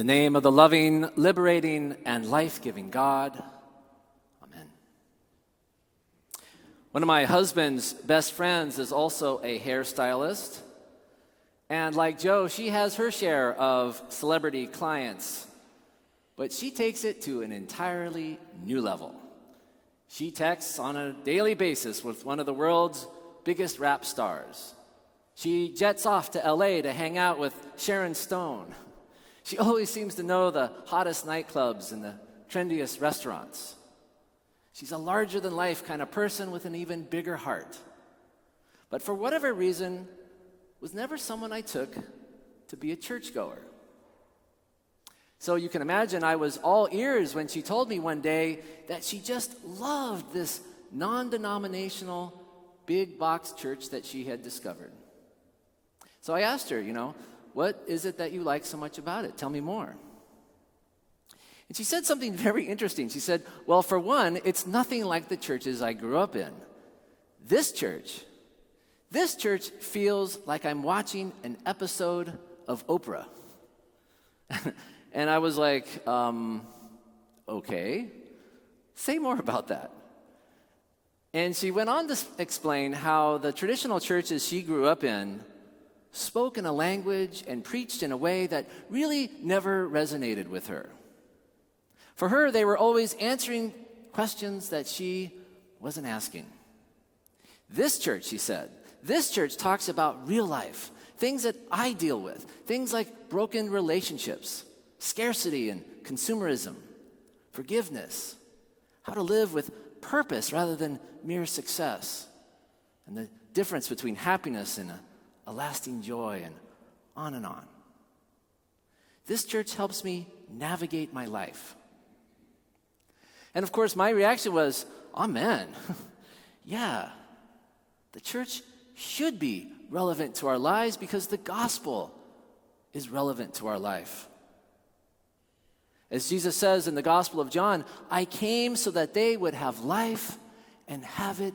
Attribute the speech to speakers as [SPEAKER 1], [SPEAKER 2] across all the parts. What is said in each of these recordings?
[SPEAKER 1] The name of the loving, liberating, and life giving God, Amen. One of my husband's best friends is also a hairstylist. And like Joe, she has her share of celebrity clients. But she takes it to an entirely new level. She texts on a daily basis with one of the world's biggest rap stars. She jets off to LA to hang out with Sharon Stone. She always seems to know the hottest nightclubs and the trendiest restaurants. She's a larger than life kind of person with an even bigger heart. But for whatever reason, was never someone I took to be a churchgoer. So you can imagine I was all ears when she told me one day that she just loved this non denominational big box church that she had discovered. So I asked her, you know, what is it that you like so much about it? Tell me more. And she said something very interesting. She said, Well, for one, it's nothing like the churches I grew up in. This church, this church feels like I'm watching an episode of Oprah. And I was like, um, okay, say more about that. And she went on to explain how the traditional churches she grew up in spoke in a language and preached in a way that really never resonated with her. For her, they were always answering questions that she wasn't asking. This church, she said, this church talks about real life, things that I deal with, things like broken relationships scarcity and consumerism, forgiveness, how to live with purpose rather than mere success, and the difference between happiness and a, a lasting joy, and on and on. This church helps me navigate my life. And of course, my reaction was, Amen. yeah, the church should be relevant to our lives because the gospel is relevant to our life. As Jesus says in the Gospel of John, I came so that they would have life and have it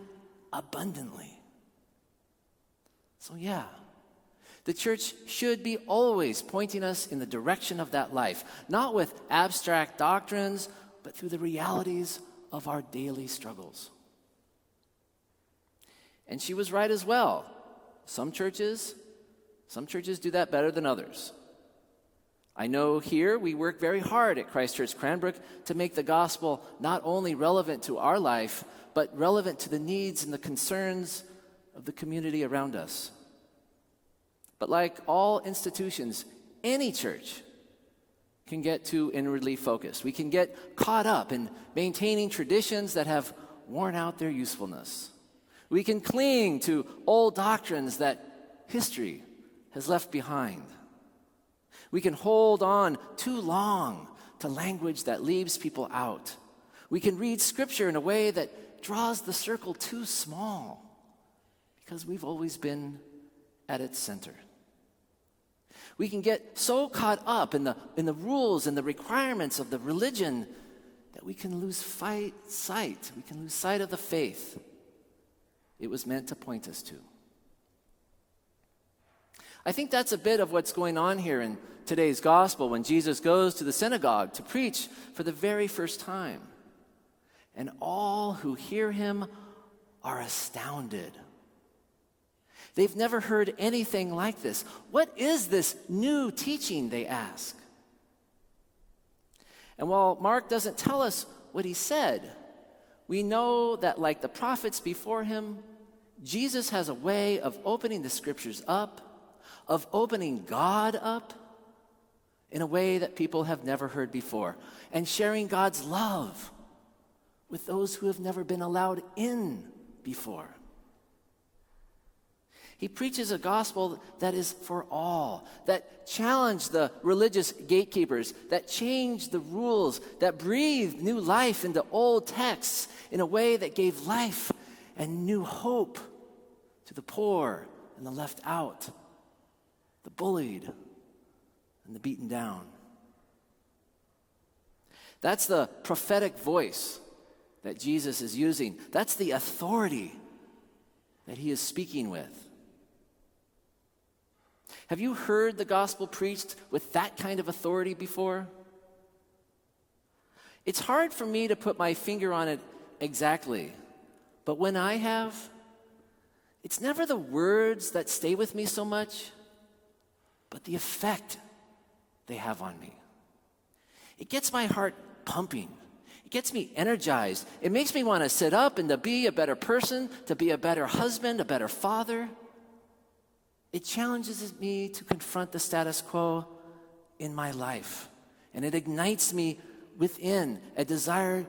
[SPEAKER 1] abundantly. So, yeah, the church should be always pointing us in the direction of that life, not with abstract doctrines, but through the realities of our daily struggles. And she was right as well. Some churches, some churches do that better than others. I know here we work very hard at Christ Church Cranbrook to make the gospel not only relevant to our life, but relevant to the needs and the concerns of the community around us. But like all institutions, any church can get too inwardly focused. We can get caught up in maintaining traditions that have worn out their usefulness. We can cling to old doctrines that history has left behind. We can hold on too long to language that leaves people out. We can read scripture in a way that draws the circle too small because we've always been at its center. We can get so caught up in the, in the rules and the requirements of the religion that we can lose fight, sight. We can lose sight of the faith it was meant to point us to. I think that's a bit of what's going on here in today's gospel when Jesus goes to the synagogue to preach for the very first time. And all who hear him are astounded. They've never heard anything like this. What is this new teaching? They ask. And while Mark doesn't tell us what he said, we know that, like the prophets before him, Jesus has a way of opening the scriptures up of opening God up in a way that people have never heard before and sharing God's love with those who have never been allowed in before. He preaches a gospel that is for all, that challenged the religious gatekeepers, that changed the rules, that breathed new life into old texts in a way that gave life and new hope to the poor and the left out, the bullied and the beaten down. That's the prophetic voice that Jesus is using. That's the authority that he is speaking with. Have you heard the gospel preached with that kind of authority before? It's hard for me to put my finger on it exactly, but when I have, it's never the words that stay with me so much, but the effect they have on me. It gets my heart pumping. It gets me energized. It makes me want to sit up and to be a better person, to be a better husband, a better father. It challenges me to confront the status quo in my life. And it ignites me within a desire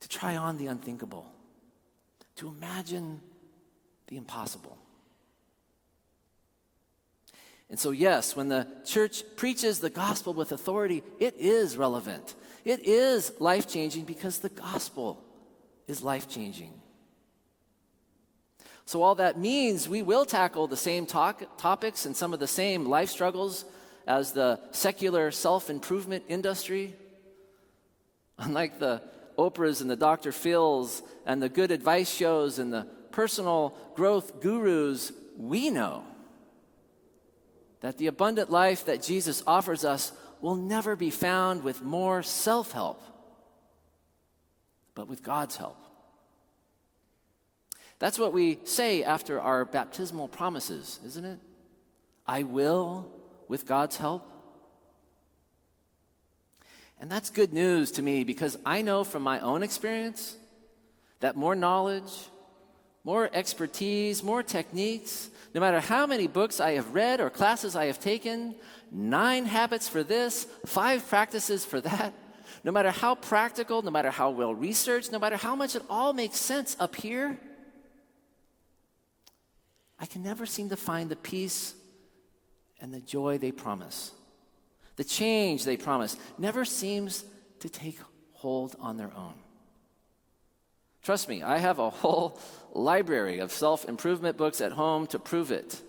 [SPEAKER 1] to try on the unthinkable, to imagine the impossible. And so, yes, when the church preaches the gospel with authority, it is relevant. It is life changing because the gospel is life changing. So, all that means we will tackle the same talk, topics and some of the same life struggles as the secular self improvement industry. Unlike the Oprahs and the Dr. Phil's and the good advice shows and the personal growth gurus, we know that the abundant life that Jesus offers us will never be found with more self help, but with God's help. That's what we say after our baptismal promises, isn't it? I will with God's help. And that's good news to me because I know from my own experience that more knowledge, more expertise, more techniques, no matter how many books I have read or classes I have taken, nine habits for this, five practices for that, no matter how practical, no matter how well researched, no matter how much it all makes sense up here, I can never seem to find the peace and the joy they promise. The change they promise never seems to take hold on their own. Trust me, I have a whole library of self improvement books at home to prove it.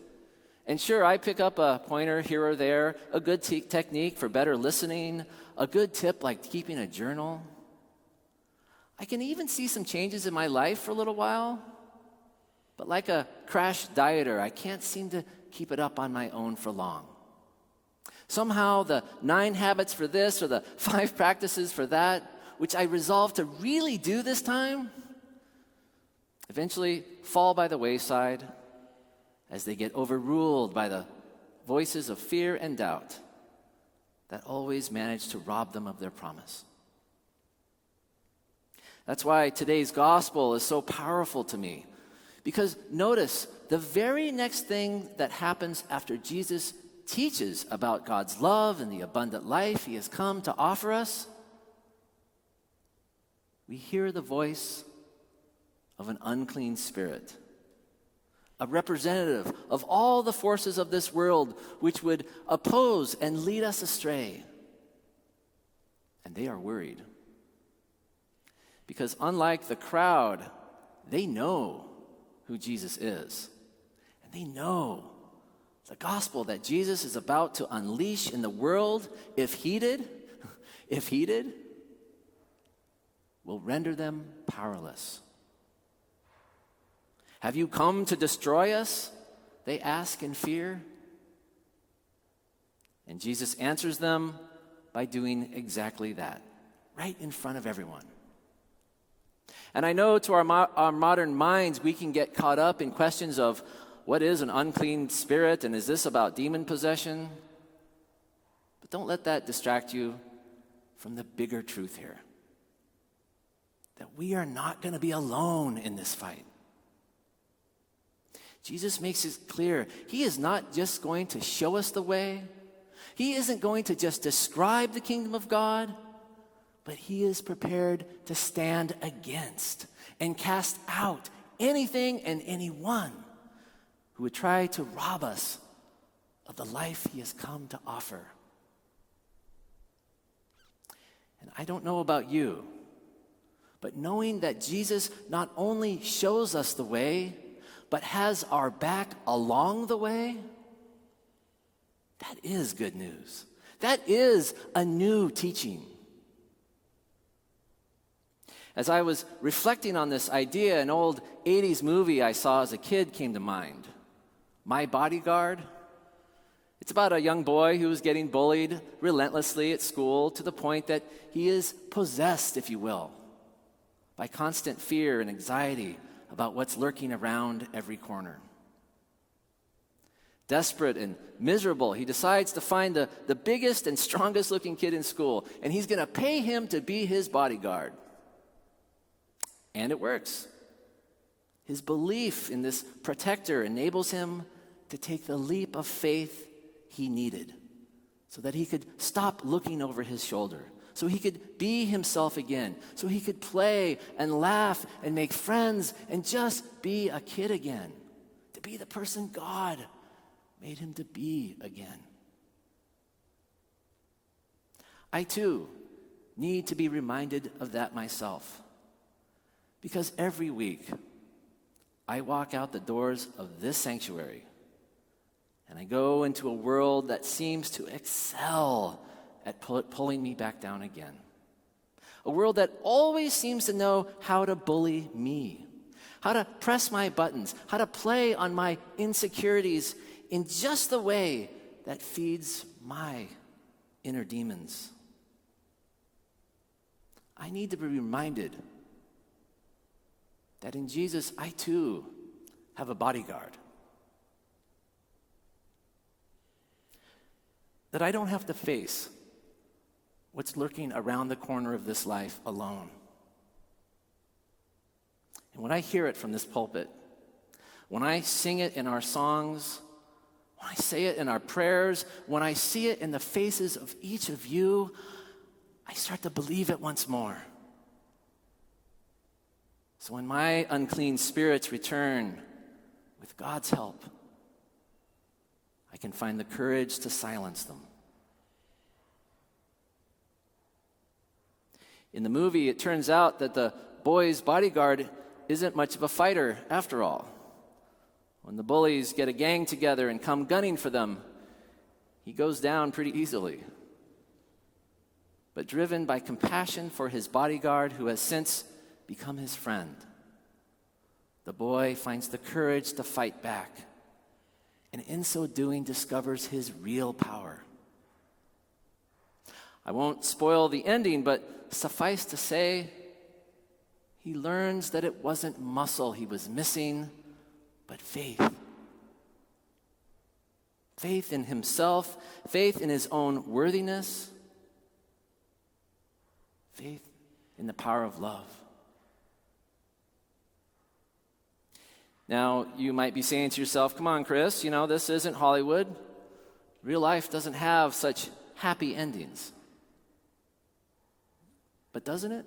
[SPEAKER 1] And sure, I pick up a pointer here or there, a good te- technique for better listening, a good tip like keeping a journal. I can even see some changes in my life for a little while, but like a crash dieter, I can't seem to keep it up on my own for long. Somehow, the nine habits for this or the five practices for that, which I resolved to really do this time, eventually fall by the wayside as they get overruled by the voices of fear and doubt that always manage to rob them of their promise. That's why today's gospel is so powerful to me because notice, the very next thing that happens after Jesus teaches about God's love and the abundant life he has come to offer us, we hear the voice of an unclean spirit, a representative of all the forces of this world which would oppose and lead us astray. And they are worried. Because unlike the crowd, they know who Jesus is. And they know the gospel that Jesus is about to unleash in the world, if heeded, if heeded, will render them powerless. Have you come to destroy us? They ask in fear. And Jesus answers them by doing exactly that, right in front of everyone. And I know to our, mo- our modern minds, we can get caught up in questions of what is an unclean spirit and is this about demon possession? But don't let that distract you from the bigger truth here that we are not going to be alone in this fight. Jesus makes it clear he is not just going to show us the way, he isn't going to just describe the kingdom of God but he is prepared to stand against and cast out anything and anyone who would try to rob us of the life he has come to offer. And I don't know about you, but knowing that Jesus not only shows us the way, but has our back along the way, that is good news. That is a new teaching. As I was reflecting on this idea, an old 80s movie I saw as a kid came to mind My Bodyguard. It's about a young boy who is getting bullied relentlessly at school to the point that he is possessed, if you will, by constant fear and anxiety about what's lurking around every corner. Desperate and miserable, he decides to find the, the biggest and strongest looking kid in school, and he's going to pay him to be his bodyguard. And it works. His belief in this protector enables him to take the leap of faith he needed so that he could stop looking over his shoulder, so he could be himself again, so he could play and laugh and make friends and just be a kid again, to be the person God made him to be again. I too need to be reminded of that myself. Because every week I walk out the doors of this sanctuary and I go into a world that seems to excel at pull- pulling me back down again. A world that always seems to know how to bully me, how to press my buttons, how to play on my insecurities in just the way that feeds my inner demons. I need to be reminded that in Jesus, I too have a bodyguard. That I don't have to face what's lurking around the corner of this life alone. And when I hear it from this pulpit, when I sing it in our songs, when I say it in our prayers, when I see it in the faces of each of you, I start to believe it once more. So when my unclean spirits return with God's help, I can find the courage to silence them. In the movie, it turns out that the boy's bodyguard isn't much of a fighter after all. When the bullies get a gang together and come gunning for them, he goes down pretty easily. But driven by compassion for his bodyguard, who has since become his friend, the boy finds the courage to fight back, and in so doing, discovers his real power. I won't spoil the ending, but suffice to say, he learns that it wasn't muscle he was missing but faith. Faith in himself, faith in his own worthiness, faith in the power of love. Now, you might be saying to yourself, come on, Chris, you know, this isn't Hollywood. Real life doesn't have such happy endings. But doesn't it?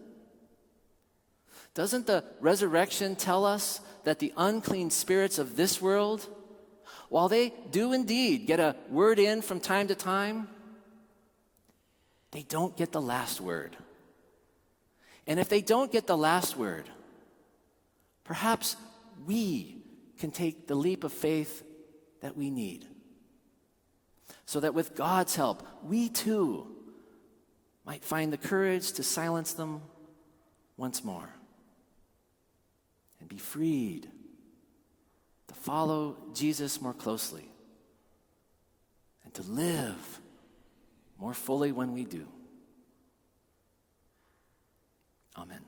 [SPEAKER 1] Doesn't the resurrection tell us that the unclean spirits of this world, while they do indeed get a word in from time to time, they don't get the last word. And if they don't get the last word, perhaps we can take the leap of faith that we need. So that with God's help, we too might find the courage to silence them once more and be freed to follow Jesus more closely and to live more fully when we do. Amen.